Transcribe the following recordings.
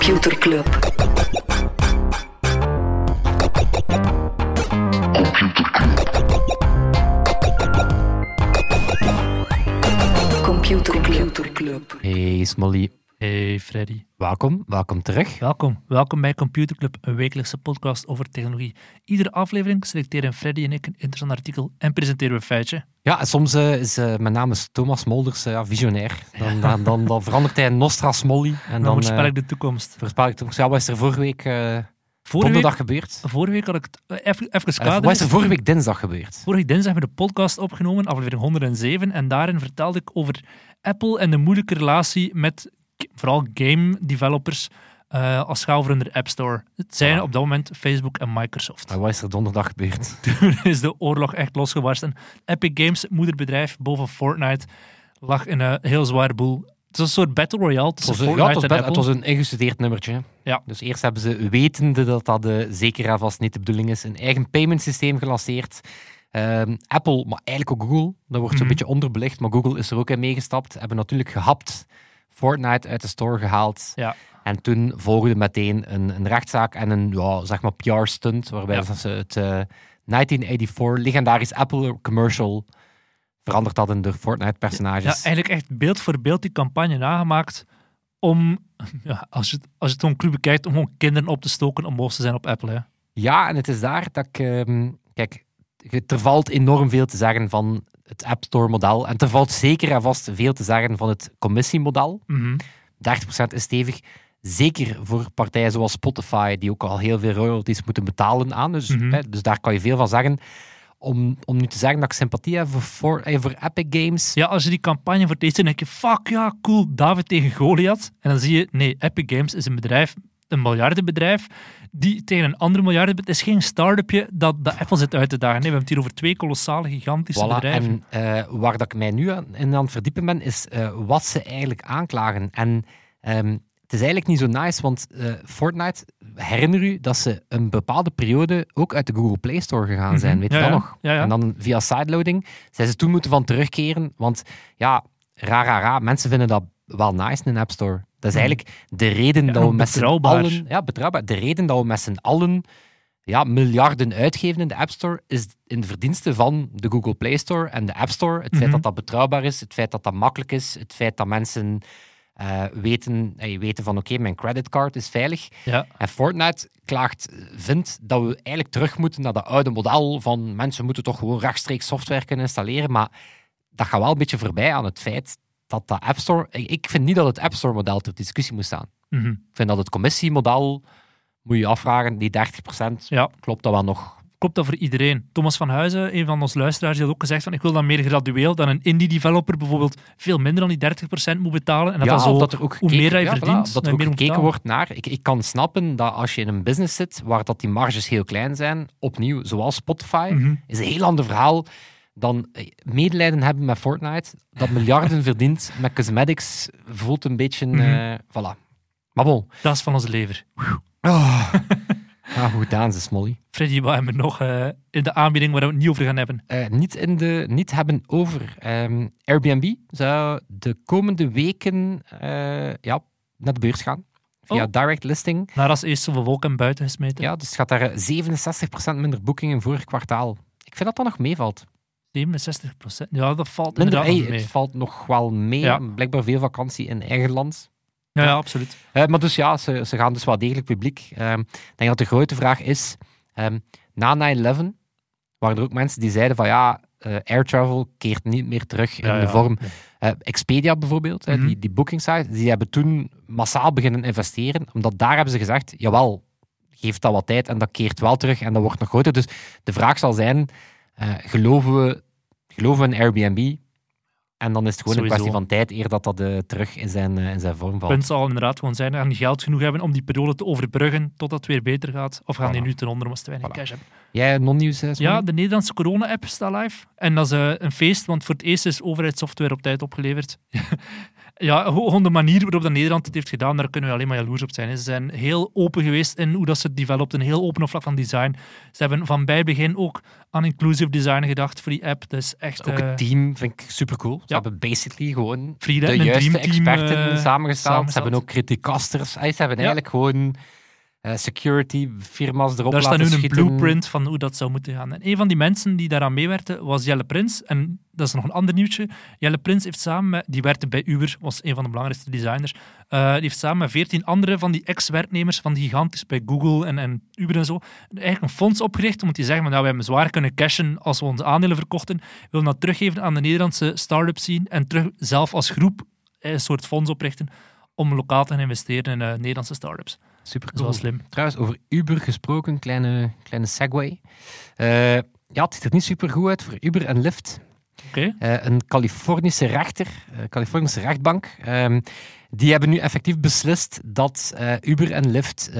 Computer Club. Computer Club. Hey Smolly, Hey Freddy. welkom, welkom terug. Welkom. Welkom bij Computer Club, een wekelijkse podcast over technologie. Iedere aflevering selecteren Freddy en ik een interessant artikel en presenteren we een feitje. Ja, soms eh, is eh, mijn naam is Thomas Molders ja, visionair. Dan, dan, dan, dan verandert hij in Nostra Smolly. En Dan dan voorspel ik de toekomst. voorspel ik het. Ja, wat is er vorige week Vorige donderdag week, gebeurd? vorige week had ik even, even kaderen. wat is er vorige week dinsdag gebeurd? Vorige dinsdag hebben we de podcast opgenomen, aflevering 107. En daarin vertelde ik over Apple en de moeilijke relatie met vooral game developers eh, als schaal voor hun App Store. Het zijn Ah. op dat moment Facebook en Microsoft. Eh, wat is er donderdag gebeurd? Toen is de oorlog echt losgebarsten. Epic Games, moederbedrijf boven Fortnite, lag in een heel zware boel. Het was een soort battle royale Het tussen was, een- ja, Fortnite het, was, en het was een ingestudeerd nummertje. Ja. Dus eerst hebben ze, wetende dat dat eh, zeker en vast niet de bedoeling is, een eigen payment systeem gelanceerd. Ehm, Apple, maar eigenlijk ook Google, dat wordt zo'n Mhm. beetje onderbelicht, maar Google is er ook in meegestapt. Hebben natuurlijk gehapt, Fortnite uit de store gehaald. Ja. En toen volgde meteen een, een rechtszaak en een ja, zeg maar PR-stunt, waarbij Ja. ze het eh, 1984 legendarisch Apple commercial veranderd hadden door Ja, Fortnite-personages. eigenlijk echt beeld voor beeld die campagne nagemaakt om, ja, als, je, het- als je het gewoon cru bekijkt, om gewoon kinderen op te stoken om boos te zijn op Apple. Hè. Ja, en het is daar dat ik... ehm, kijk, er valt enorm veel te zeggen van het App Store-model. En er valt zeker en vast veel te zeggen van het commissiemodel. Mhm. 30% is stevig. Zeker voor partijen zoals Spotify, die ook al heel veel royalties moeten betalen aan. Dus, Mhm. hè, dus daar kan je veel van zeggen. Om, om nu te zeggen dat ik sympathie heb voor, voor, eh, voor Epic Games. Ja, als je die campagne voor dan denk je, fuck ja, cool, David tegen Goliath. En dan zie je, nee, Epic Games is een bedrijf, een miljardenbedrijf, die tegen een ander miljardenbedrijf, het is geen start-upje dat, dat Apple zit uit te dagen. Nee, we hebben het hier over twee kolossale, gigantische Voilà, bedrijven. En eh, waar dat ik mij nu aan, in aan het verdiepen ben, is eh, wat ze eigenlijk aanklagen. En ehm, het is eigenlijk niet zo nice, want eh, Fortnite, herinner u dat ze een bepaalde periode ook uit de Google Play Store gegaan zijn, Mhm. weet Ja, je dat ja. nog? Ja. En dan via sideloading zijn ze toen moeten van terugkeren, want ja, ra, ra, ra, mensen vinden dat wel nice in een App Store. Dat is Mhm. eigenlijk de reden Ja, dat we met z'n allen... Ja, betrouwbaar. De reden dat we met z'n allen ja, miljarden uitgeven in de App Store is in de verdienste van de Google Play Store en de App Store. Het feit Mhm. dat dat betrouwbaar is, het feit dat dat makkelijk is, het feit dat mensen eh, weten, eh, weten van oké, mijn creditcard is veilig. Ja. En Fortnite klaagt, vindt dat we eigenlijk terug moeten naar dat oude model van mensen moeten toch gewoon rechtstreeks software kunnen installeren. Maar dat gaat wel een beetje voorbij aan het feit dat dat App Store... Ik vind niet dat het App Store model ter discussie moet staan. Mhm. Ik vind dat het commissiemodel, moet je afvragen, die 30%, ja, klopt dat wel nog? klopt dat voor iedereen. Thomas van Huizen, een van onze luisteraars, die had ook gezegd van ik wil dan meer gradueel dan een indie developer bijvoorbeeld veel minder dan die 30% moet betalen. En dat ja, dat zo, dat er ook hoe gekeken, meer ja, verdient, voilà, dat er ook meer gekeken wordt naar. Ik, ik kan snappen dat als je in een business zit waar dat die marges heel klein zijn, opnieuw, zoals Spotify, Mhm. is een heel ander verhaal dan eh, medelijden hebben met Fortnite, dat miljarden verdient met cosmetics, voelt een beetje... Eh, voilà. Maar bon. Dat is van onze lever. Oh. ah, hoe gedaan ze, Smolly. Freddy, wat hebben we nog eh, in de aanbieding waar we het niet over gaan hebben? Niet, in de, niet hebben over ehm, Airbnb zou de komende weken ja, naar de beurs gaan. Via Oh. direct listing. Naar als eerst zoveel wolken buiten gesmeten. Ja, dus gaat daar eh, 67% minder boekingen vorig kwartaal. Ik vind dat dat nog meevalt. 67% Ja, dat valt Minder, inderdaad hey, nog mee. het valt nog wel mee. Ja. Blijkbaar veel vakantie in eigen land. Ja, ja, absoluut. Eh, maar dus ja, ze, ze gaan dus wel degelijk publiek. Ehm, ik denk dat de grote vraag is, ehm, na 9-11 waren er ook mensen die zeiden van ja, eh, air travel keert niet meer terug in Ja, de vorm. Eh, Expedia bijvoorbeeld, hè, Mhm. die, die booking site, die hebben toen massaal beginnen investeren, omdat daar hebben ze gezegd, jawel, geef dat wat tijd en dat keert wel terug en dat wordt nog groter. Dus de vraag zal zijn, geloven, we, geloven in Airbnb? En dan is het gewoon Sowieso. een kwestie van tijd eer dat dat eh, terug in zijn, eh, in zijn vorm valt. punt zal inderdaad gewoon zijn, gaan die geld genoeg hebben om die periode te overbruggen totdat het weer beter gaat? Of gaan die nu ten onder omdat ze te weinig Voilà. cash hebben? Jij non-nieuws, eh? Ja, de Nederlandse corona-app staat live. En dat is een feest, want voor het eerst is overheidssoftware op tijd opgeleverd. Ja, gewoon de manier waarop dat Nederland het heeft gedaan, daar kunnen we alleen maar jaloers op zijn. Ze zijn heel open geweest in hoe dat ze het developten, heel open op vlak van design. Ze hebben van bij het begin ook aan inclusive design gedacht voor die app. Dus echt Ook eh, het team vind ik super cool. Ze ja. hebben basically gewoon Frida, de een juiste experten eh, samengesteld. Ze hebben ook criticasters. Ze hebben Ja. eigenlijk gewoon eh, security firma's erop Daar staat laten nu een blueprint van hoe dat zou moeten gaan. En een van die mensen die daaraan meewerkte was Jelle Prins. En dat is nog een ander nieuwtje. Jelle Prins heeft samen met, die werkte bij Uber, was een van de belangrijkste designers. eh, die heeft samen met veertien andere van die ex-werknemers van die gigantisch bij Google en, en Uber en zo, eigenlijk een fonds opgericht om te zeggen, nou, we hebben zwaar kunnen cashen als we onze aandelen verkochten. We willen dat teruggeven aan de Nederlandse start-up scene en terug zelf als groep een soort fonds oprichten om lokaal te gaan investeren in eh, Nederlandse start-ups. Super cool. slim. Trouwens, over Uber gesproken, kleine, kleine segue. Eh, ja, het ziet er niet super goed uit voor Uber en Lyft. Oké. Eh, een Californische rechter, eh, Californische rechtbank, ehm, die hebben nu effectief beslist dat Uber en Lyft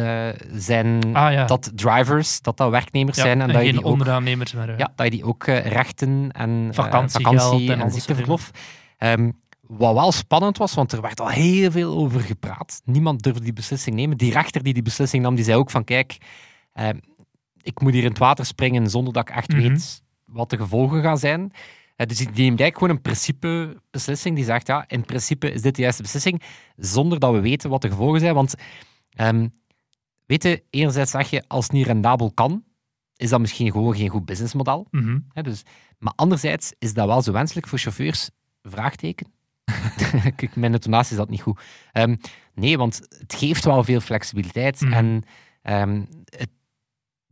zijn, Ah ja. dat drivers, dat dat werknemers Ja, zijn en, dat je die ook onderaannemers, maar... Ja, dat je die ook rechten en Vakantiegeld vakantie en ziekteverlof. Ehm, wat wel spannend was, want er werd al heel veel over gepraat. Niemand durfde die beslissing nemen. Die rechter die die beslissing nam, die zei ook van kijk, ehm, ik moet hier in het water springen zonder dat ik echt Mhm. weet wat de gevolgen gaan zijn. Eh, dus die neemt eigenlijk gewoon een principe-beslissing. Die zegt, ja, in principe is dit de juiste beslissing, zonder dat we weten wat de gevolgen zijn. Want, weet je, enerzijds zeg je, als het niet rendabel kan, is dat misschien gewoon geen goed businessmodel. mhm. Dus, maar anderzijds is dat wel zo wenselijk voor chauffeurs? Vraagteken. Kijk, mijn intonatie is dat niet goed. Ehm, nee, want het geeft wel veel flexibiliteit. Mhm. En ehm, het,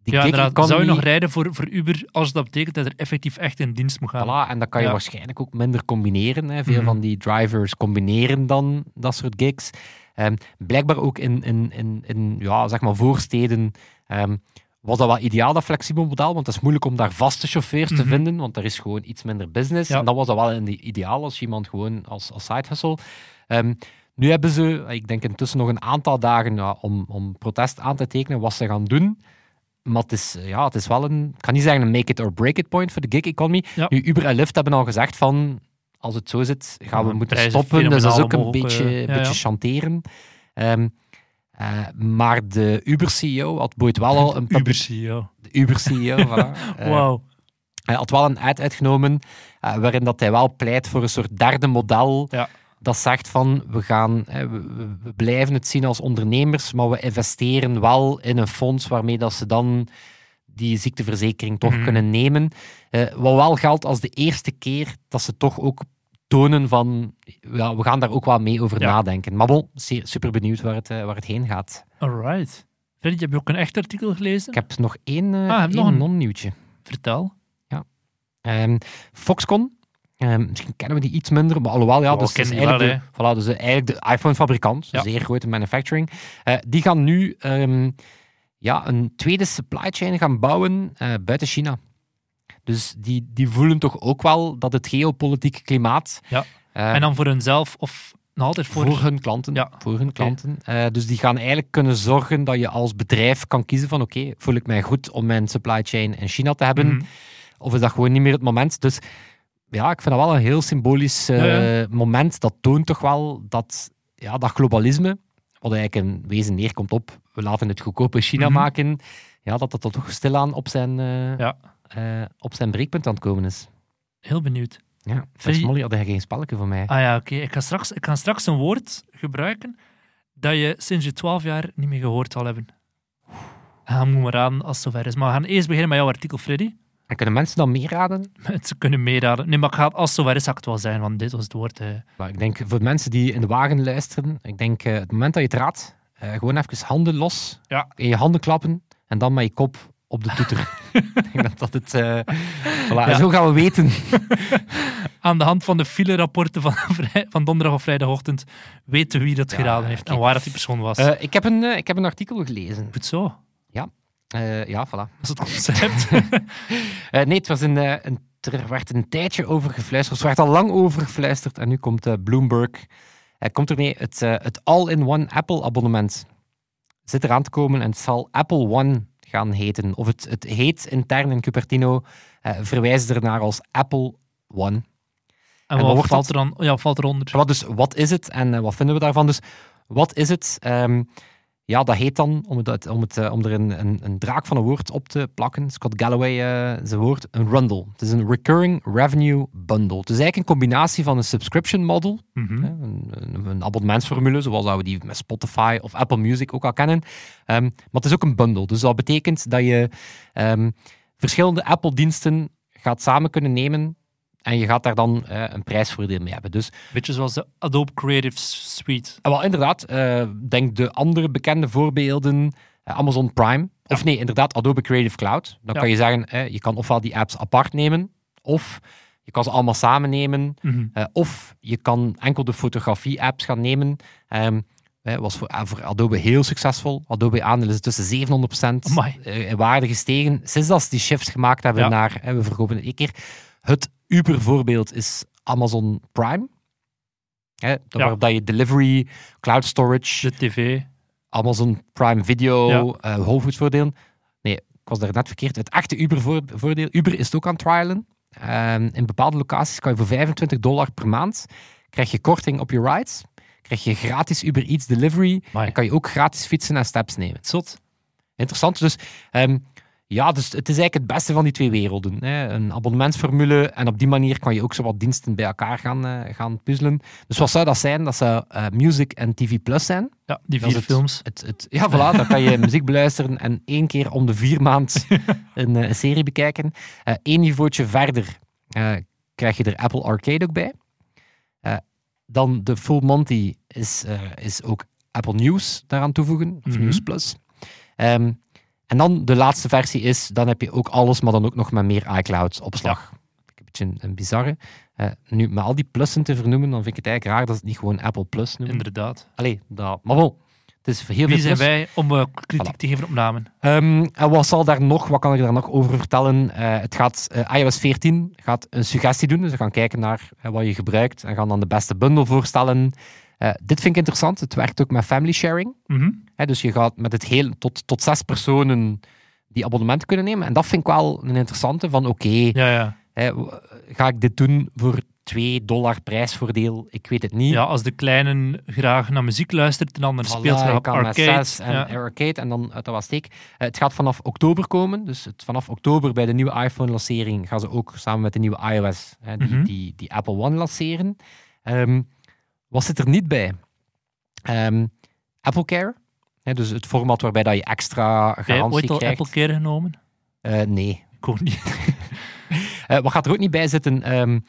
die Ja, economy- Zou je nog rijden voor, voor Uber als dat betekent dat er effectief echt in dienst moet gaan? Voilà, en dat kan je Ja. waarschijnlijk ook minder combineren. Hè. Veel Mhm. van die drivers combineren dan dat soort gigs. Ehm, blijkbaar ook in, in, in, in ja, zeg maar voorsteden was dat wel ideaal, dat flexibel model. Want het is moeilijk om daar vaste chauffeurs te Mhm. vinden, want er is gewoon iets minder business. Ja. En dan was dat wel ideaal als iemand gewoon als, als side hustle. Ehm, nu hebben ze, ik denk intussen nog een aantal dagen ja, om, om protest aan te tekenen wat ze gaan doen. Maar het is, ja, het is wel een, ik kan niet zeggen een make it or break it point voor de gig economy. Ja. Nu, Uber en Lyft hebben al gezegd van, als het zo zit, gaan we moeten stoppen. Dus dat is ook een beetje, eh, beetje chanteren. Ehm, eh, maar de Uber-CEO had Boyd wel al een Uber CEO. de Uber-CEO, voilà. Eh, Wauw. hij had wel een ad uitgenomen eh, waarin dat hij wel pleit voor een soort derde model. Ja. Dat zegt van, we, gaan, we, we- blijven het zien als ondernemers, maar we investeren wel in een fonds waarmee dat ze dan die ziekteverzekering toch Mhm. kunnen nemen. Eh, wat wel geldt als de eerste keer dat ze toch ook tonen van, ja, we gaan daar ook wel mee over Ja. nadenken. Maar super benieuwd waar het, eh, waar het heen gaat. Alright. Freddy, heb je ook een echt artikel gelezen? Ik heb nog één, eh, Ah, nog een- non-nieuwtje. Vertel. Ehm, Foxconn, ehm, misschien kennen we die iets minder, maar alhoewel, ja, Oh, dus, eigenlijk, wel, de, voilà, dus eigenlijk de iPhone-fabrikant, Ja. zeer grote manufacturing, eh, die gaan nu ehm, ja, een tweede supply chain gaan bouwen buiten China. Dus die, die voelen toch ook wel dat het geopolitieke klimaat Ja. eh, en dan voor hunzelf of nog altijd voor... voor, hun klanten. Ja, Voor hun klanten. Eh, dus die gaan eigenlijk kunnen zorgen dat je als bedrijf kan kiezen van oké, voel ik mij goed om mijn supply chain in China te hebben, Mhm. of is dat gewoon niet meer het moment? Dus ja, ik vind dat wel een heel symbolisch eh, Ja, moment. Dat toont toch wel dat, ja, dat globalisme, wat eigenlijk in wezen neerkomt op, we laten het goedkoop in China Mhm. maken, ja, dat dat toch stilaan op zijn, Ja. Eh, op zijn breekpunt aan het komen is. Heel benieuwd. Ja, je- Molly had hij geen spelletje voor mij. Ah ja, oké. Ik, ga straks, ik ga straks een woord gebruiken dat je sinds je 12 jaar niet meer gehoord zal hebben. En moet maar aan als het zover is. Maar we gaan eerst beginnen met jouw artikel, Freddy. En kunnen mensen dan meeraden? Ze kunnen meeraden. Nee, maar ik ga, als het zover is, zal het wel zijn, want dit was het woord. eh. Ik denk voor mensen die in de wagen luisteren, ik denk eh, het moment dat je het raadt, eh, gewoon even handen los, Ja. in je handen klappen en dan met je kop op de toeter. ik denk dat dat het... eh, voilà, Ja. Zo gaan we weten. Aan de hand van de file-rapporten van, van donderdag of vrijdagochtend weten wie dat Ja, geraden heeft oké. en waar dat die persoon was. Eh, ik, heb een, eh, ik heb een artikel gelezen. Goed zo. Eh, ja, voilà. Dat is het concept. Eh, nee, het was een, eh, een, er werd een tijdje over gefluisterd. Er werd al lang over gefluisterd. En nu komt eh, Bloomberg. Uh, komt ermee het, eh, het all-in-one Apple-abonnement. Zit eraan te komen en het zal Apple One gaan heten. Of het, het heet intern in Cupertino, eh verwijst ernaar als Apple One. En, wat valt er dan? Ja, valt eronder? Wat, dus, wat is het en eh, wat vinden we daarvan? Dus wat is het? Ehm, ja, dat heet dan, om, het, om, het, eh, om er een, een, een draak van een woord op te plakken, Scott Galloway eh, zijn woord, een rundle. Het is een recurring revenue bundle. Het is eigenlijk een combinatie van een subscription model, Mhm. een, een, abonnementsformule, zoals dat we die met Spotify of Apple Music ook al kennen. Ehm, maar het is ook een bundle. Dus dat betekent dat je ehm, verschillende Apple-diensten gaat samen kunnen nemen en je gaat daar dan eh, een prijsvoordeel mee hebben. Dus Beetje zoals de Adobe Creative Suite. en wel, inderdaad, eh, denk de andere bekende voorbeelden, eh, Amazon Prime, of nee, inderdaad, Adobe Creative Cloud. Dan Ja. kan je zeggen, je kan ofwel die apps apart nemen, of je kan ze allemaal samen nemen, Mhm. of je kan enkel de fotografie-apps gaan nemen. Eh, was voor, voor Adobe heel succesvol. Adobe aandeel is tussen 700% Amai. eh, in waarde gestegen. Sinds dat ze die shift gemaakt hebben Ja. naar, we verkopen het één keer. Het Uber-voorbeeld is Amazon Prime. Hè. Waarop dat je delivery, cloud storage, De tv. Amazon Prime Video, Ja. eh Whole Foods voordelen. Nee, ik was daar net verkeerd. Het echte Uber-voordeel. Uber is het ook aan het trialen. Ehm, in bepaalde locaties kan je voor 25 dollar per maand krijg je korting op je rides. Krijg je gratis Uber Eats delivery. Amai. En kan je ook gratis fietsen en steps nemen. Zot. Interessant. Dus ehm, ja, dus het is eigenlijk het beste van die twee werelden. Hè. Een abonnementsformule en op die manier kan je ook zo wat diensten bij elkaar gaan, eh, gaan puzzelen. Dus wat zou dat zijn? Dat zou eh, Music en TV Plus zijn. Ja, die vier films. Het, het, ja, voilà, dan kan je muziek beluisteren en één keer om de vier maand een, eh, een serie bekijken. Eén niveautje verder krijg je er Apple Arcade ook bij. Dan de Full Monty is, is ook Apple News daaraan toevoegen, of Mhm. News Plus. Ehm, en dan de laatste versie is, dan heb je ook alles, maar dan ook nog met meer iCloud-opslag. Een beetje een, bizarre. Eh, nu, met al die plussen te vernoemen, dan vind ik het eigenlijk raar dat ze het niet gewoon Apple Plus noemen. Inderdaad. Allee, dat, maar wel. Het is heel Wie veel zijn plus. wij om eh, kritiek Voilà. te geven op namen? Ehm, en wat zal daar nog, wat kan ik daar nog over vertellen? Eh, het gaat, iOS 14 gaat een suggestie doen. Dus we gaan kijken naar wat je gebruikt en gaan dan de beste bundle voorstellen. Eh, dit vind ik interessant. Het werkt ook met family sharing. Mhm. Dus je gaat met het heel tot, tot zes personen die abonnement kunnen nemen. En dat vind ik wel een interessante. Van oké, Ja, ga ik dit doen voor 2 dollar prijsvoordeel? Ik weet het niet. ja, als de kleine graag naar muziek luistert en dan naar Voilà, speelt met arcade. en ja. arcade en dan uit dat was steek. Eh, het gaat vanaf oktober komen. Dus het, vanaf oktober bij de nieuwe iPhone-lancering gaan ze ook samen met de nieuwe iOS hè, die, Mhm. die, die Apple One lanceren. Ehm, wat zit er niet bij? Ehm, Apple Care. Hè, dus het format waarbij dat je extra Heb jij garantie ooit al krijgt. Apple Care genomen? Eh, nee. Ik ook niet. Eh, wat gaat er ook niet bij zitten? Ehm,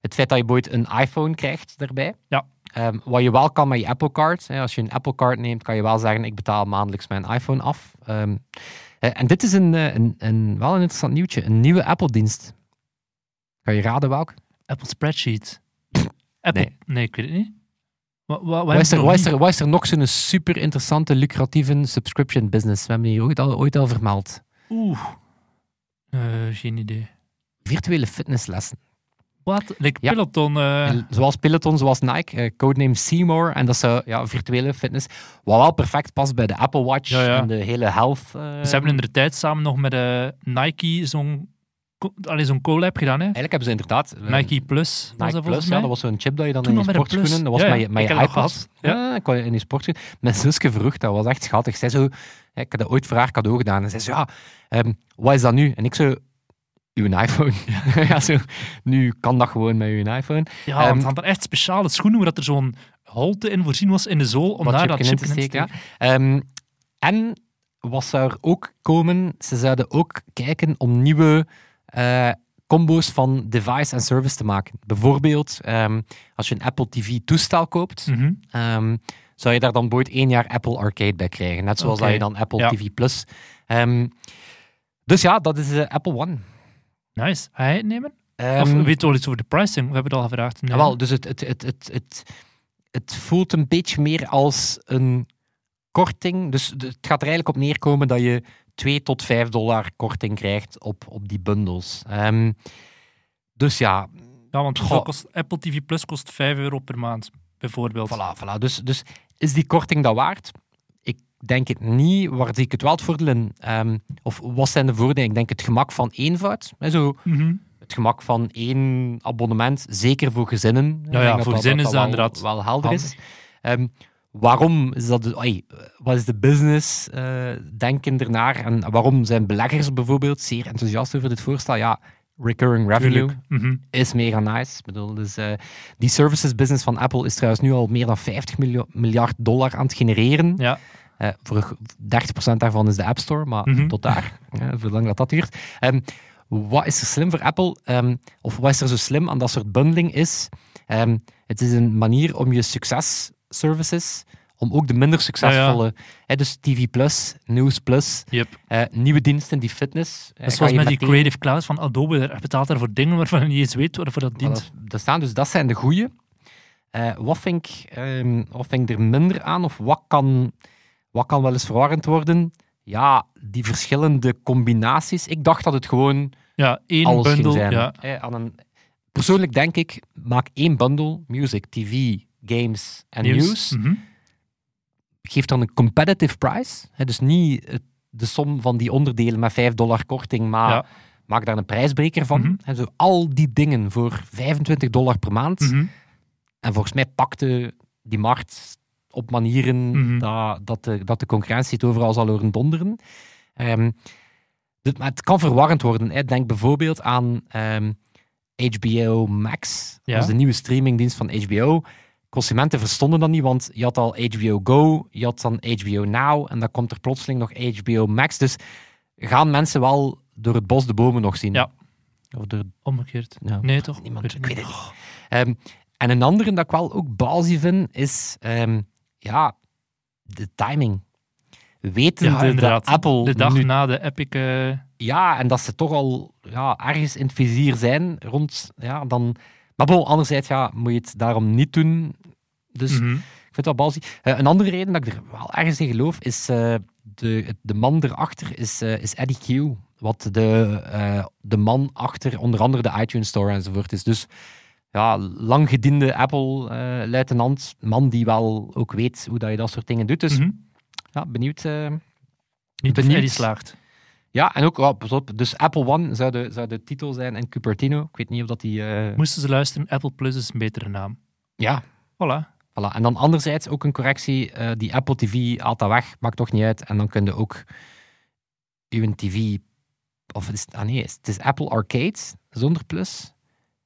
het feit dat je ooit een iPhone krijgt daarbij. Ja. Ehm, wat je wel kan met je Apple Card. Hè, als je een Apple Card neemt, kan je wel zeggen: ik betaal maandelijks mijn iPhone af. Eh, en dit is een, een, een, wel een interessant nieuwtje: een nieuwe Apple-dienst. Kan je raden welke? Apple Spreadsheet. Apple... Nee. Nee. ik weet het niet. Wat, is, er, wat, is er, wat is er nog zo'n super interessante, lucratieve subscription business? We hebben die ooit al, ooit al vermeld. Oeh. Eh, geen idee. Virtuele fitnesslessen. Wat? Like Ja. Peloton. eh, Zoals Peloton, zoals Nike, eh, codename Seymour. En dat is ja, virtuele fitness. Wat wel perfect past bij de Apple Watch Ja, ja. en de hele health. Ze hebben in de tijd samen nog met Nike zo'n co- allee, zo'n collab gedaan. Hè? Eigenlijk hebben ze inderdaad... eh, Nike Plus was Nike dat Plus, ja, dat was zo'n chip dat je dan Toen in je sportschoenen... Dat was Ja, ja, iPod. gehad. Ja, ik kon in je sportschoenen. Mijn zusje vroeg, dat was echt schattig. Zij zo... ja, ik had dat ooit voor haar cadeau gedaan. En zij zo, ja, ehm, wat is dat nu? En ik zo... Uw iPhone. ja, zo, nu kan dat gewoon met uw iPhone. Ja, Ehm, want ze hadden echt speciale schoenen waar dat er zo'n holte in voorzien was in de zool om daar dat chip in te te steken, steken. Ehm, en zou er ook komen? Ze zouden ook kijken om nieuwe eh, combo's van device en service te maken. Bijvoorbeeld, ehm, als je een Apple TV-toestel koopt, Mhm. ehm, zou je daar dan ooit één jaar Apple Arcade bij krijgen. Net zoals dat je dan Apple Ja. TV Plus. Ehm, dus ja, dat is eh, Apple One. Nice. Ga het nemen? Of weet je al iets over de pricing? We hebben het al gevraagd. Nee. Ja, wel, dus het, het, het, het, het, het voelt een beetje meer als een korting. Dus het gaat er eigenlijk op neerkomen dat je 2 tot 5 dollar korting krijgt op, op die bundels. Ehm, dus ja, Ja, want Goh. hoeveel kost, Apple TV Plus kost 5 euro per maand, bijvoorbeeld. voilà, voilà. Dus, dus is die korting dat waard? Ik denk het niet. Waar zie ik het wel het voordeel in? Ehm, of wat zijn de voordelen? Ik denk het gemak van eenvoud. Hè, Zo, Mhm. het gemak van één abonnement, zeker voor gezinnen. Ja, dat voor gezinnen is dat wel, inderdaad wel helder is. Ehm, waarom is dat? oei, wat is de business eh, denken ernaar? En waarom zijn beleggers bijvoorbeeld zeer enthousiast over dit voorstel? Ja, recurring revenue. Mhm. is mega nice. Ik bedoel, dus, eh, die services business van Apple is trouwens nu al meer dan 50 miljo- miljard dollar aan het genereren. Ja, Eh, voor 30% daarvan is de App Store, maar Mhm. tot daar, voor lang dat dat duurt. Ehm, wat is er slim voor Apple? Ehm, of wat is er zo slim aan dat soort bundling is? Ehm, het is een manier om je successervices, om ook de minder succesvolle, hè, dus TV Plus, News Plus, yep. eh, nieuwe diensten die fitness. eh, je met die Creative Cloud van Adobe. Je betaalt daarvoor dingen waarvan je niet eens weet waarvoor dat dient. Dat, dat staan dus, dat zijn de goeie. Eh, wat, vind ik, ehm, wat vind ik er minder aan? Of wat kan, wat kan wel eens verwarrend worden? Ja, die verschillende combinaties. Ik dacht dat het gewoon Ja, één alles bundel. ging zijn. Ja. Eh, aan een, persoonlijk denk ik, maak één bundel, music, tv, games en nieuws. Mhm. Geef dan een competitive price. Hè, dus niet het- de som van die onderdelen met 5 dollar korting, maar Ja. maak daar een prijsbreker van. Hè, zo al die dingen voor 25 dollar per maand. Mhm. En volgens mij pakte die markt op manieren Mhm. dat, dat, de, dat de concurrentie het overal zal horen donderen. Ehm, maar het kan verwarrend worden. Hè. Denk bijvoorbeeld aan ehm, HBO Max. Dat was de nieuwe streamingdienst van HBO. Consumenten verstonden dat niet, want je had al HBO Go, je had dan HBO Now en dan komt er plotseling nog HBO Max. Dus gaan mensen wel door het bos de bomen nog zien? Ja. Of door, Omgekeerd. ja, Nee, toch? Niemand, Weet ik weet het niet. Ehm, en een andere dat ik wel ook basis vind, is ehm, ja, de timing. Weten Ja, dat. Apple De dag nu, na de Epic... eh, ja, en dat ze toch al ja, ergens in het vizier zijn rond, ja, dan... Maar bon, anderzijds ja, moet je het daarom niet doen. Dus mhm. ik vind dat balzie. Eh, een andere reden dat ik er wel ergens in geloof, is eh, de, de man erachter is, eh, is Eddie Q. Wat de, eh, de man achter onder andere de iTunes Store enzovoort is. Dus ja, lang gediende Apple-luitenant. man die wel ook weet hoe dat je dat soort dingen doet. Dus Mhm. ja, benieuwd. Niet Benieuwd. Eddie slaagt. Ja, en ook, oh, pas op, dus Apple One zou de, zou de titel zijn en Cupertino. Ik weet niet of dat die... eh, Moesten ze luisteren, Apple Plus is een betere naam. ja, Voilà. Voilà. En dan anderzijds ook een correctie. eh, die Apple TV haalt dat weg, maakt toch niet uit. En dan kun je ook uw TV... Of het is, ah nee, het is Apple Arcade zonder plus.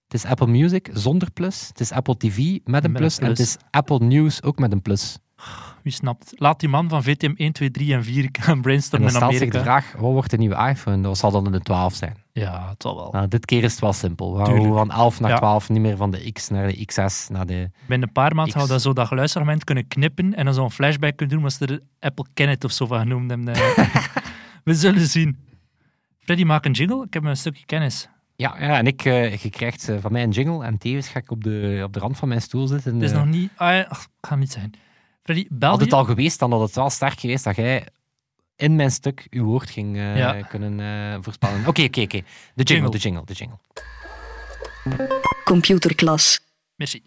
Het is Apple Music zonder plus. Het is Apple TV met een Met een plus. En het is Apple News ook met een plus. Wie snapt? Laat die man van VTM 1, 2, 3 en 4 gaan En brainstormen dan in stelt zich de Amerika. vraag, wat wordt de nieuwe iPhone? Dat zal dan de 12 zijn. Ja, het zal wel. Nou, dit keer is het wel simpel. We van 11 naar Ja. 12, niet meer van de X naar de XS, naar de... Binnen een paar maanden gaan we dat zo dat geluidsfragment kunnen knippen en dan zo'n flashback kunnen doen, als ze er Apple Kenneth of zo van genoemd hebben. eh. we zullen zien. Freddy, maak een jingle. Ik heb een stukje kennis. Ja, ja en ik, eh, je krijgt eh, van mij een jingle en tevens ga ik op de, op de rand van mijn stoel zitten. Het is eh, nog niet... Ah, ja, ach, gaat niet zijn. Freddy, Had België... het al geweest, dan had het wel sterk geweest dat jij in mijn stuk uw woord ging eh, Ja. kunnen eh, voorspellen. Oké, oké, oké. De jingle, Jingle. de jingle, de jingle. Computerklas. Merci.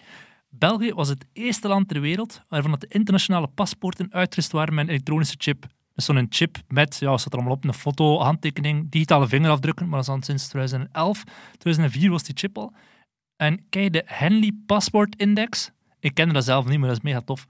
België was het eerste land ter wereld waarvan dat de internationale paspoorten uitgerust waren met een elektronische chip. Dus zo'n chip met, ja, staat er allemaal op, een foto, handtekening, digitale vingerafdrukken, maar dat is al sinds 2011. 2004 was die chip al. En kijk, de Henley Passport Index. Ik kende dat zelf niet, maar dat is mega tof.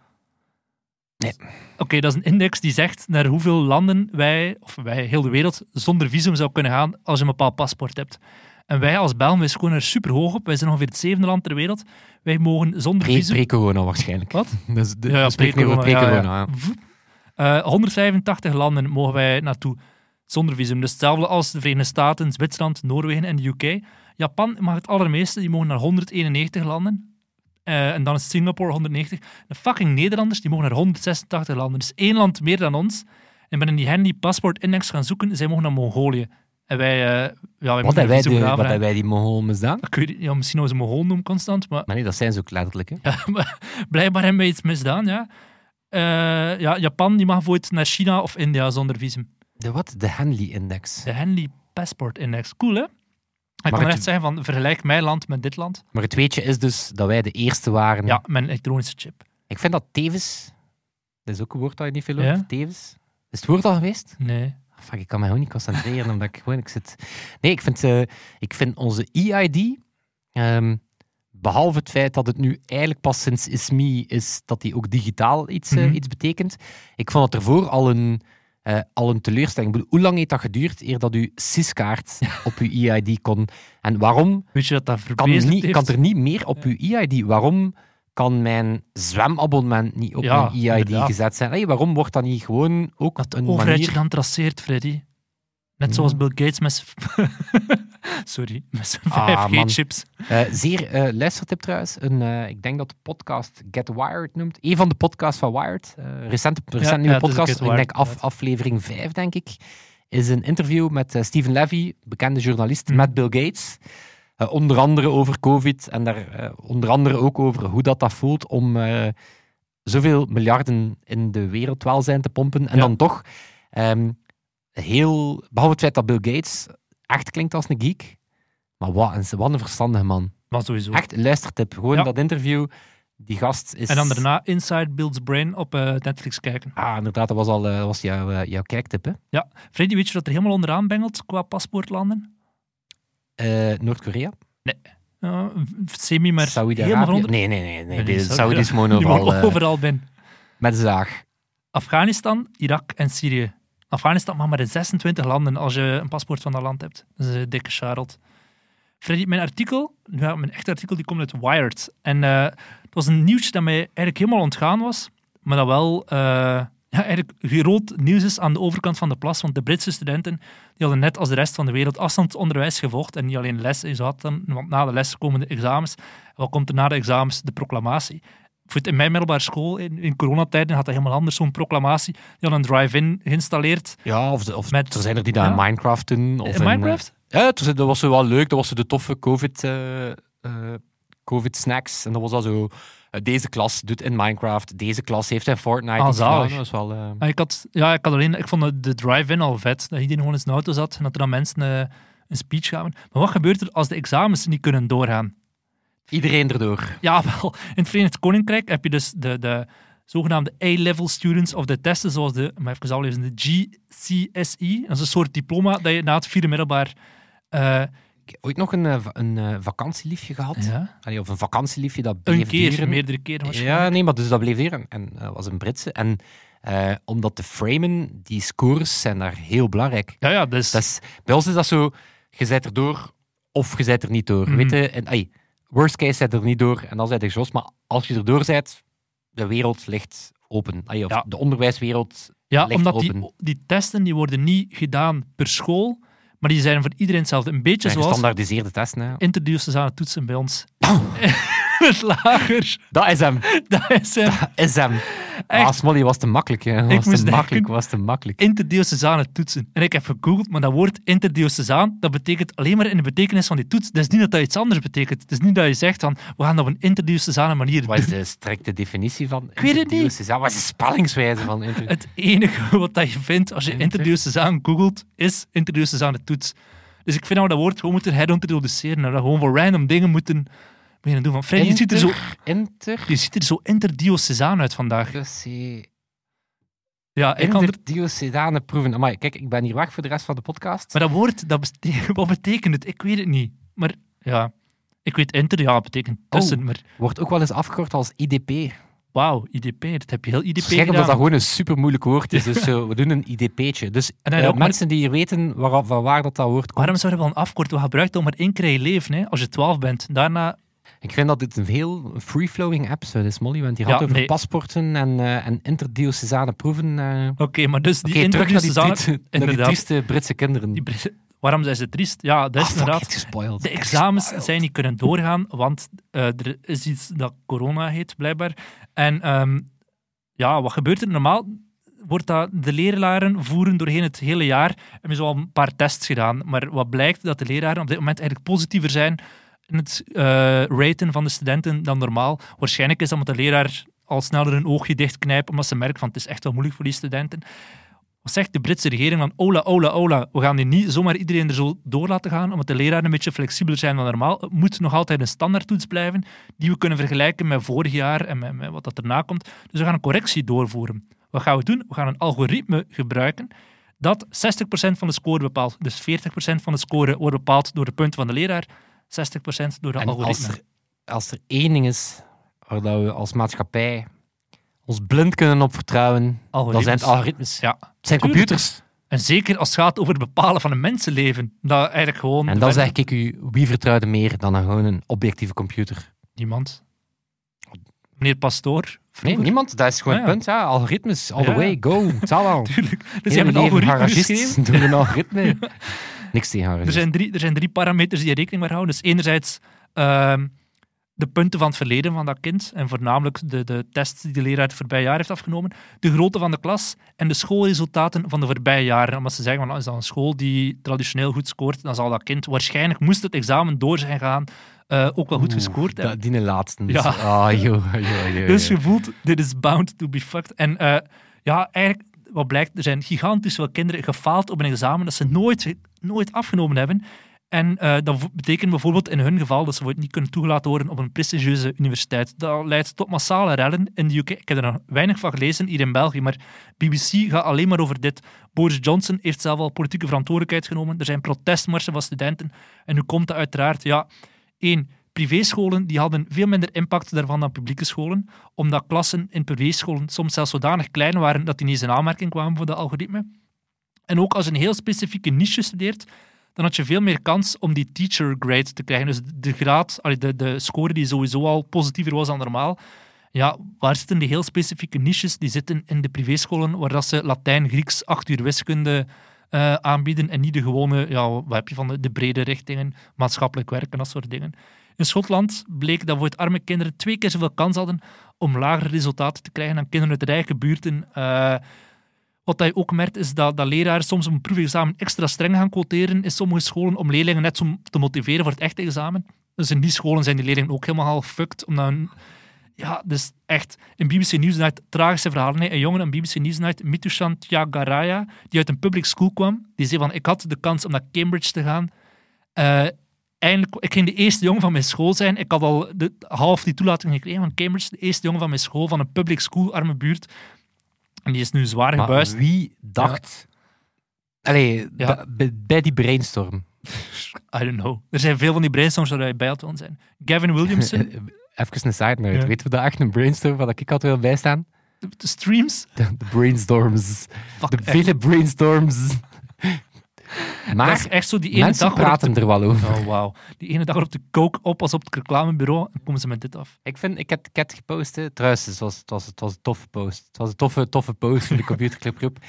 Nee. Oké, dat is een index die zegt naar hoeveel landen wij, of wij, heel de wereld, zonder visum zou kunnen gaan als je een bepaald paspoort hebt. En wij als Belgen, wij scoren er super hoog op. Wij zijn ongeveer het zevende land ter wereld. Wij mogen zonder Pre- visum... Pre-corona waarschijnlijk. Wat? Dus de, Ja, ja, pre-corona, ja, ja. Voep. Eh, 185 landen mogen wij naartoe zonder visum. Dus hetzelfde als de Verenigde Staten, Zwitserland, Noorwegen en de UK. Japan mag het allermeeste, die mogen naar 191 landen. Eh, en dan is Singapore 190. De fucking Nederlanders die mogen naar 186 landen. Dus één land meer dan ons. En ben in die Handy Passport Index gaan zoeken. Zij mogen naar Mongolië. En wij, eh, ja, wij Wat hebben wij, gaan wat hebben wij die Mongolen misdaan? Ik weet niet, ja, misschien als ze Mongool noemen constant, maar Maar nee, dat zijn ze ook letterlijk. Hè. ja, maar blijkbaar hebben wij iets misdaan, ja. Eh, ja, Japan die mag bijvoorbeeld naar China of India zonder visum. De wat? De Henley-index. De Henley Passport Index. Cool, hè? Ik Maar kan het- echt zeggen van, vergelijk mijn land met dit land. Maar het weetje is dus dat wij de eerste waren. Ja, met een elektronische chip. Ik vind dat tevens... Dat is ook een woord dat je niet veel hoort. Ja? Tevens. Is het woord al geweest? Nee. Fuck, ik kan me gewoon niet concentreren omdat ik gewoon... Ik zit... Nee, ik vind, eh, ik vind onze EID... ehm, behalve het feit dat het nu eigenlijk pas sinds ISMI is dat die ook digitaal iets, eh, Mhm. iets betekent. Ik vond het ervoor al een, eh, al een teleurstelling. Hoe lang heeft dat geduurd eer dat u SIS-kaart op uw EID kon? En waarom Weet je dat dat kan, niet, er niet meer op uw EID? Waarom kan mijn zwemabonnement niet op Ja, mijn EID inderdaad. gezet zijn? Hey, waarom wordt dat niet gewoon ook Dat een overheid manier... dan traceert, Freddy. Net Ja. zoals Bill Gates met. Sorry, met zijn Ah, man. 5G-chips. Eh, zeer eh, luistertip trouwens. Een, eh, ik denk dat de podcast Get Wired noemt. Een van de podcasts van Wired. recente, recent ja, nieuwe podcast. Ik denk af, aflevering 5, denk ik. Is een interview met Stephen Levy, bekende journalist, Mhm. met Bill Gates. Onder andere over COVID en daar onder andere ook over hoe dat, dat voelt om zoveel miljarden in de wereldwelzijn te pompen. En Ja. dan toch, ehm, heel, behalve het feit dat Bill Gates echt klinkt als een geek, maar wat een, wat een verstandige man. Maar sowieso. Echt, luistertip. Gewoon Ja. dat interview. Die gast is... En dan daarna Inside Bill's Brain op eh, Netflix kijken. Ah, inderdaad, dat was al eh, dat was jouw, eh, jouw kijktip, hè? Freddy, weet je wat er helemaal onderaan bengelt qua paspoortlanden? Eh, Noord-Korea? Uh, semi, maar helemaal Saudi-Arabië? van onder... Nee, nee, nee. nee. Nee, de Saudi- mogen Die overal eh, overal binnen. met de zaag. Afghanistan, Irak en Syrië. Afghanistan mag maar in 26 landen als je een paspoort van dat land hebt. Dat is een dikke charelt. Freddy, mijn artikel, ja, mijn echte artikel, die komt uit Wired. En eh, het was een nieuwtje dat mij eigenlijk helemaal ontgaan was, maar dat wel eh, ja, eigenlijk groot nieuws is aan de overkant van de plas. Want de Britse studenten die hadden net als de rest van de wereld afstandsonderwijs gevolgd. En niet alleen les, je had dan, want na de les komen de examens. En wat komt er na de examens? De proclamatie. In mijn middelbare school, in, in coronatijden, had dat helemaal anders, zo'n proclamatie. Die hadden een drive-in geïnstalleerd. Ja, of, de- of Met- er zijn er die dat ja. in Minecraft doen. Of in in, eh, Minecraft? ja, was, dat was wel leuk. Dat was de toffe COVID, eh, eh, COVID-snacks. En dat was al zo... eh, deze klas doet in Minecraft. Deze klas heeft in Fortnite Ah, gedaan. Dat was wel... eh, Ah, ik, had, ja, ik had alleen, ik vond de, drive-in al vet. Dat iedereen gewoon in zijn auto zat en dat er dan mensen eh, een speech gaven. Maar wat gebeurt er als de examens niet kunnen doorgaan? Iedereen erdoor. Ja, wel. In het Verenigd Koninkrijk heb je dus de, de zogenaamde A-level students of de testen, zoals de, maar even aflezen, de GCSE. Dat is een soort diploma dat je na het vierde middelbaar... eh, Ik heb ooit nog een, eh, een eh, vakantieliefje gehad. ja, Allee, of een vakantieliefje dat bleef een keer, meerdere keren. Ja, nee, maar dus dat bleef duren. En dat was een Britse. En eh, omdat te framen, die scores zijn daar heel belangrijk. Ja, ja, dus... Dat is, bij ons is dat zo, je zet er door of je zet er niet door. Weet je? En, ai, worst case zet er niet door en dan zet je gezost. Maar als je erdoor zet, de wereld ligt open. Of Ja. De onderwijswereld Ja, ligt omdat open. die, die testen die worden niet gedaan per school, maar die zijn voor iedereen hetzelfde. Een beetje zoals gestandaardiseerde testen. Hè. aan het toetsen bij ons. het lager. Dat is hem. Dat is hem. Dat is hem. Echt. Ah, Smolly was te makkelijk. Hè. Was moest te makkelijk. Was te makkelijk. Het toetsen. En ik heb gegoogeld, maar dat woord interdiocesaan, dat betekent alleen maar in de betekenis van die toets. Dat is niet dat dat iets anders betekent. Het is niet dat je zegt van, we gaan dat op een interdiocesane manier Wat is de strikte definitie van weet het niet. interdiocesaan? Wat is de spellingswijze van inter- Het enige wat dat je vindt als je Inter- interdiocesaan googelt, is interdiocesaan de toets. Dus ik vind dat we dat woord gewoon moeten herintroduceren. En dat we gewoon voor random dingen moeten beginnen doen. Van, Freddy, je ziet er zo, Inter... je ziet er zo interdiocesaan uit vandaag. Interdiocesane Ja, ik kan Interdiocesane proeven. Amai, kijk, ik ben hier weg voor de rest van de podcast. maar dat woord, dat wat betekent het? Ik weet het niet. Maar ja, ik weet inter, ja, betekent tussen. Oh. Maar Wordt ook wel eens afgekort als IDP. wauw, IDP, dat heb je heel IDP gedaan. omdat dat gewoon een super moeilijk woord is. Dus we doen een IDP'tje. Dus En dan eh, ook maar- mensen die weten waar, van waar dat, dat woord komt. Waarom zouden we dan afkorten? We gebruiken het maar één keer in je leven, hè, als je 12 bent. Daarna, Ik vind dat dit een heel free-flowing episode is, Molly. Want die Ja, had over nee. paspoorten en, eh en interdiocesane proeven. eh. oké, maar dus die terug die, interdiocesane... trieste- naar die trieste Britse kinderen. Die Brit- Waarom zijn ze triest? Ja, dat is ah, inderdaad... De examens zijn niet kunnen doorgaan, want eh, er is iets dat corona heet, blijkbaar. En ehm, ja, wat gebeurt er normaal? Wordt dat de leraren voeren doorheen het hele jaar. Hebben ze al een paar tests gedaan. Maar wat blijkt dat de leraren op dit moment eigenlijk positiever zijn het eh, raten van de studenten dan normaal. Waarschijnlijk is dat omdat de leraar al sneller een oogje dichtknijpt, omdat ze merkt van het is echt wel moeilijk voor die studenten. Wat zegt de Britse regering dan? Ola, ola, ola. We gaan die niet zomaar iedereen er zo door laten gaan, omdat de leraren een beetje flexibeler zijn dan normaal. Het moet nog altijd een standaardtoets blijven, die we kunnen vergelijken met vorig jaar en met, met wat dat erna komt. Dus we gaan een correctie doorvoeren. Wat gaan we doen? We gaan een algoritme gebruiken dat 60% van de score bepaalt. Dus 40% van de score wordt bepaald door de punten van de leraar, 60% door de En algoritme. als er, als er één ding is waar dat we als maatschappij ons blind kunnen op vertrouwen, dan zijn het algoritmes. Ja. Het zijn Tuurlijk. computers. En zeker als het gaat over het bepalen van een mensenleven. Dat eigenlijk gewoon... En dan zeg ik u, wie vertrouwde meer dan een, gewoon een objectieve computer? Niemand. Meneer Pastoor. Nee, niemand. Dat is gewoon Ah, het ja. punt. Ja, algoritmes, all the Ja. way, go. Het zal wel. Tuurlijk. Er Heel zijn een algoritme geschreven. door een algoritme. Niks tegen Er zijn, drie, er zijn drie parameters die je rekening mee houden. Dus enerzijds ehm, de punten van het verleden van dat kind. En voornamelijk de, de tests die de leraar het voorbije jaar heeft afgenomen. De grootte van de klas en de schoolresultaten van de voorbije jaren. Omdat ze zeggen, van, nou, is dat een school die traditioneel goed scoort, dan zal dat kind waarschijnlijk, moest het examen door zijn gaan, eh, ook wel goed gescoord hebben. Die laatste. Ja. Ah, joh, joh, joh, Dus je voelt, dit is bound to be fucked. En eh, ja, eigenlijk, wat blijkt, er zijn gigantisch veel kinderen gefaald op een examen dat ze nooit, nooit afgenomen hebben. En eh, dat betekent bijvoorbeeld in hun geval dat ze niet kunnen toegelaten worden op een prestigieuze universiteit. Dat leidt tot massale rellen in de UK. Ik heb er nog weinig van gelezen hier in België, maar BBC gaat alleen maar over dit. Boris Johnson heeft zelf al politieke verantwoordelijkheid genomen. Er zijn protestmarsen van studenten. En nu komt dat uiteraard, ja, één, privéscholen die hadden veel minder impact daarvan dan publieke scholen, omdat klassen in privéscholen soms zelfs zodanig klein waren dat die niet eens in aanmerking kwamen voor de algoritme. En ook als je een heel specifieke niche studeert, dan had je veel meer kans om die teacher grade te krijgen. Dus de graad, de, de score die sowieso al positiever was dan normaal. Ja, waar zitten die heel specifieke niches? Die zitten in de privéscholen, waar dat ze Latijn, Grieks, acht uur wiskunde eh, aanbieden en niet de gewone, ja, wat heb je van de, de brede richtingen, maatschappelijk werk en dat soort dingen. In Schotland bleek dat arme kinderen twee keer zoveel kans hadden om lagere resultaten te krijgen dan kinderen uit rijke buurten. Eh, wat je ook merkt, is dat, dat leraren soms een proefexamen extra streng gaan quoteren in sommige scholen om leerlingen net zo te motiveren voor het echte examen. Dus in die scholen zijn die leerlingen ook helemaal fucked. Omdat hun- ja, dus echt, in BBC Newsnight, tragische verhalen. Een jongen in BBC Newsnight, Mithushan Tyagaraya, die uit een public school kwam, die zei van, ik had de kans om naar Cambridge te gaan. Eh, eindelijk, ik ging de eerste jongen van mijn school zijn. Ik had al de, half die toelating gekregen van Cambridge. De eerste jongen van mijn school, van een public school, arme buurt. En die is nu zwaar Maar gebuist. wie dacht... Allee, Ja. bij, die brainstorm. I don't know. Er zijn veel van die brainstorms waar je bij had willen zijn. Gavin Williamson, Even een side note. Ja. Weet je dat echt een brainstorm waar ik had wil bijstaan? de, de streams. De, de brainstorms. Fuck, De echt. vele brainstorms. dat Maar is echt zo die ene mensen dag praten er wel over. oh, wauw. Die ene dag waarop de coke op was op het reclamebureau en komen ze met dit af. Ik, vind, ik, heb, ik heb het gepost. hè. Trouwens, het was, het, was, het was een toffe post. Het was een toffe, toffe post voor de computerclubgroep.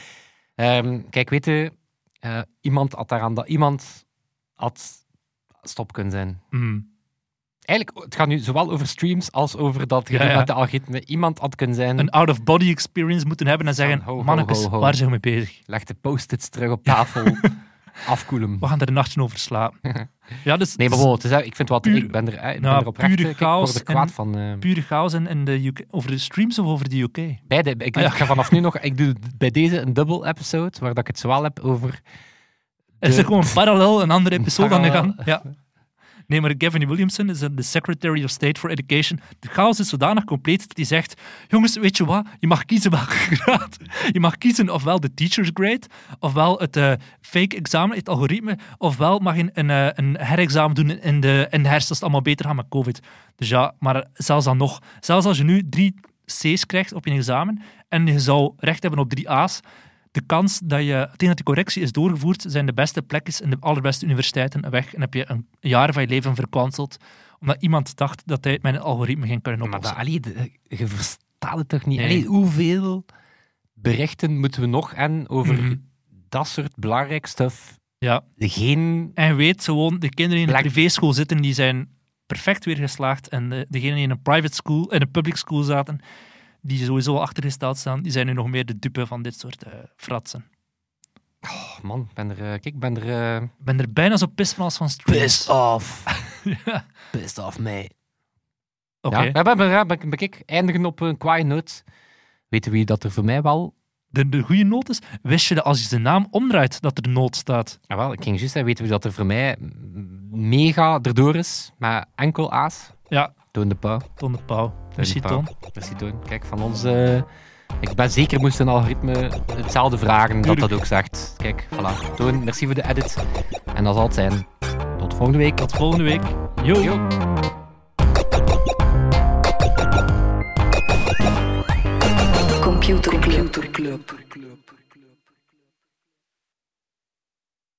Ehm kijk, weet je, eh, iemand had daaraan dat iemand had stop kunnen zijn. Mm. Eigenlijk, het gaat nu zowel over streams als over dat Ja, ja. met de algoritme. Iemand had kunnen zijn. Een out-of-body experience moeten hebben en zeggen, Van, ho, ho, mannetjes, ho, ho. waar zijn we mee bezig? Leg de post-its terug op tafel. Afkoelen. We gaan er een nachtje over slapen. ja, dus Nee, maar het is, ik vind wat, Puur- ik ben er, eh, ik ben Nou, er oprecht, pure ik chaos er kwaad van. eh, pure chaos in, in de UK. Over de streams of over de UK? beide. Ik, Ah, ja. ik ga vanaf nu nog, ik doe bij deze een dubbel episode, waar dat ik het zowel heb over Is De- er gewoon parallel een andere episode aan de gang? Ja. Nee, maar Gavin Williamson is de Secretary of State for Education. De chaos is zodanig compleet dat hij zegt: Jongens, weet je wat? Je mag kiezen welke graad. Je mag kiezen ofwel de teacher's grade, ofwel het eh, fake examen, het algoritme, ofwel mag je een, eh, een herexamen doen in de, in de herfst als het allemaal beter gaat met COVID. Dus ja, maar zelfs dan nog, zelfs als je nu drie C's krijgt op je examen en je zou recht hebben op drie A's, de kans dat je, tegen dat die correctie is doorgevoerd, zijn de beste plekjes in de allerbeste universiteiten weg. En heb je een jaar van je leven verkwanseld, omdat iemand dacht dat hij het met een algoritme ging kunnen Maar oplossen. allee, de- je verstaat het toch niet? Nee. Allee, hoeveel berichten moeten we nog en over Mhm. dat soort belangrijk stuff? Ja. Geen... En weet gewoon, de kinderen die in een privéschool zitten, die zijn perfect weer geslaagd. En de, degenen die in een private school, in een public school zaten, die sowieso achtergesteld staan, die zijn nu nog meer de dupe van dit soort eh, fratsen. Oh, man, ik ben er, eh, kijk, ik ben er... eh, Ik ben er bijna zo pist van als van streams. off. ja. Pissed off, mee. Oké. Ja, maar, maar, maar, maar, maar kijk, eindigen op een kwaaie noot. Weten wie dat er voor mij wel... De, de goede noot is, wist je dat als je de naam omdraait, dat er nood staat? Ah, wel, ik ging juist zeggen, weten wie dat er voor mij mega erdoor is, maar enkel aas? Ja, Toon de Pauw. Toon de Pauw. Merci. Toon. Merci, Toon. Kijk, van onze... Ik ben zeker moest een algoritme hetzelfde vragen, dat dat ook zegt. Kijk, voilà. Toon, merci voor de edit. En dat zal het zijn. Tot volgende week. Tot volgende week. Yo. Yo. Computer Club. Computer Club.